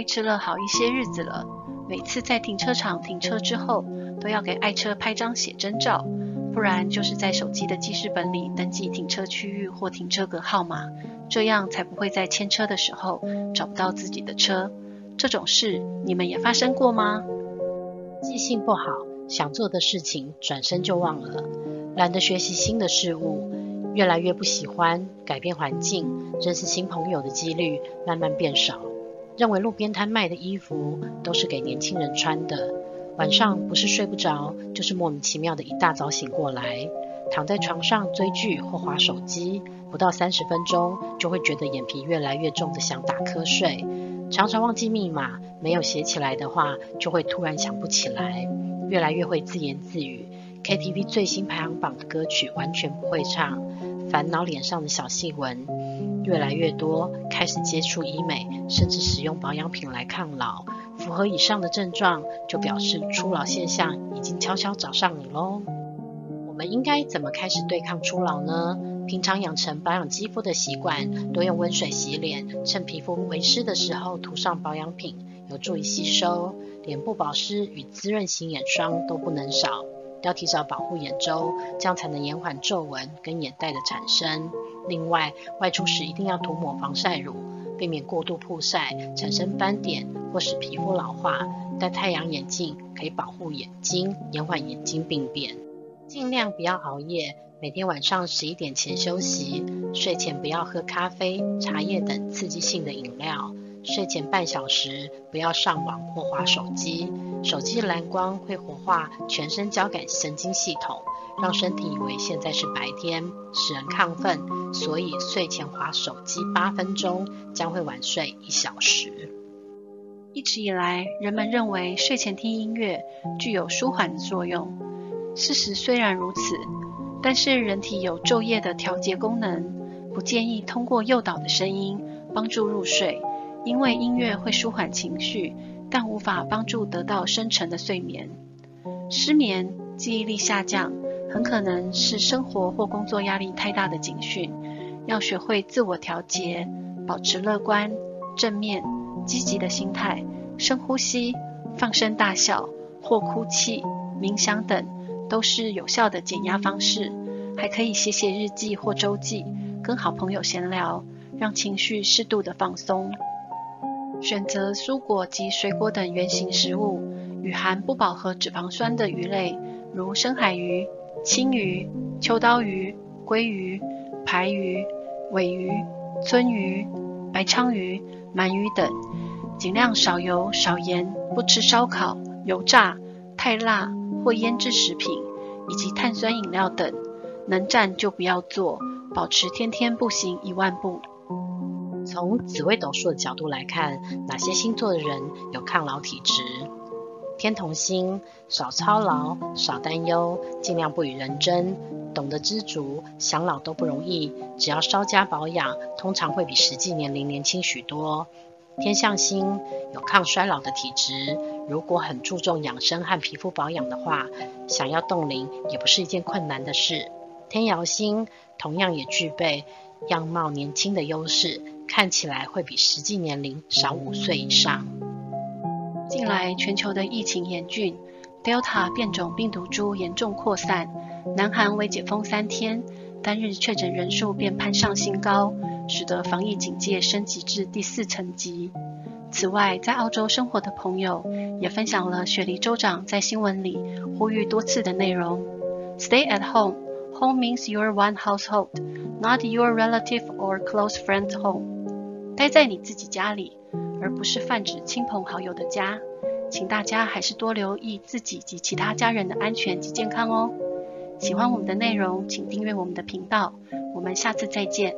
维持了好一些日子了。每次在停车场停车之后，都要给爱车拍张写真照，不然就是在手机的记事本里登记停车区域或停车格号码，这样才不会在牵车的时候找不到自己的车。这种事你们也发生过吗？记性不好，想做的事情转身就忘了，懒得学习新的事物，越来越不喜欢改变环境，认识新朋友的几率慢慢变少。认为路边摊卖的衣服都是给年轻人穿的，晚上不是睡不着，就是莫名其妙的一大早醒过来，躺在床上追剧或划手机，不到三十分钟就会觉得眼皮越来越重的想打瞌睡，常常忘记密码，没有写起来的话就会突然想不起来，越来越会自言自语，KTV 最新排行榜的歌曲完全不会唱，烦恼脸上的小细纹。越来越多开始接触医美，甚至使用保养品来抗老。符合以上的症状，就表示初老现象已经悄悄找上你喽。我们应该怎么开始对抗初老呢？平常养成保养肌肤的习惯，多用温水洗脸，趁皮肤微湿的时候涂上保养品，有助于吸收。脸部保湿与滋润型眼霜都不能少。要提早保护眼周，这样才能延缓皱纹跟眼袋的产生。另外，外出时一定要涂抹防晒乳，避免过度曝晒产生斑点或使皮肤老化。戴太阳眼镜可以保护眼睛，延缓眼睛病变。尽量不要熬夜，每天晚上十一点前休息。睡前不要喝咖啡、茶叶等刺激性的饮料。睡前半小时不要上网或划手机。手机蓝光会活化全身交感神经系统，让身体以为现在是白天，使人亢奋。所以睡前滑手机八分钟，将会晚睡一小时。一直以来，人们认为睡前听音乐具有舒缓的作用。事实虽然如此，但是人体有昼夜的调节功能，不建议通过诱导的声音帮助入睡，因为音乐会舒缓情绪。但无法帮助得到深沉的睡眠。失眠、记忆力下降，很可能是生活或工作压力太大的警讯。要学会自我调节，保持乐观、正面、积极的心态，深呼吸、放声大笑或哭泣、冥想等，都是有效的减压方式。还可以写写日记或周记，跟好朋友闲聊，让情绪适度的放松。选择蔬果及水果等原型食物，与含不饱和脂肪酸的鱼类，如深海鱼、青鱼、秋刀鱼、鲑鱼、排鱼、鮪鱼、鳟鱼、白鲳鱼、鳗鱼等，尽量少油少盐，不吃烧烤、油炸、太辣或腌制食品，以及碳酸饮料等。能站就不要坐，保持天天步行一万步。从紫微斗数的角度来看，哪些星座的人有抗老体质？天同星，少操劳，少担忧，尽量不与人争，懂得知足，想老都不容易，只要稍加保养，通常会比实际年龄年轻许多。天相星有抗衰老的体质，如果很注重养生和皮肤保养的话，想要冻龄也不是一件困难的事。天姚星同样也具备样貌年轻的优势。看起来会比实际年龄少五岁以上。近来全球的疫情严峻，Delta 变种病毒株严重扩散，南韩为解封三天，单日确诊人数便攀上新高，使得防疫警戒升级至第四层级。此外，在澳洲生活的朋友也分享了雪梨州长在新闻里呼吁多次的内容：Stay at home. Home means your one household, not your relative or close friend's home. 待在你自己家里，而不是泛指亲朋好友的家。请大家还是多留意自己及其他家人的安全及健康哦。喜欢我们的内容，请订阅我们的频道。我们下次再见。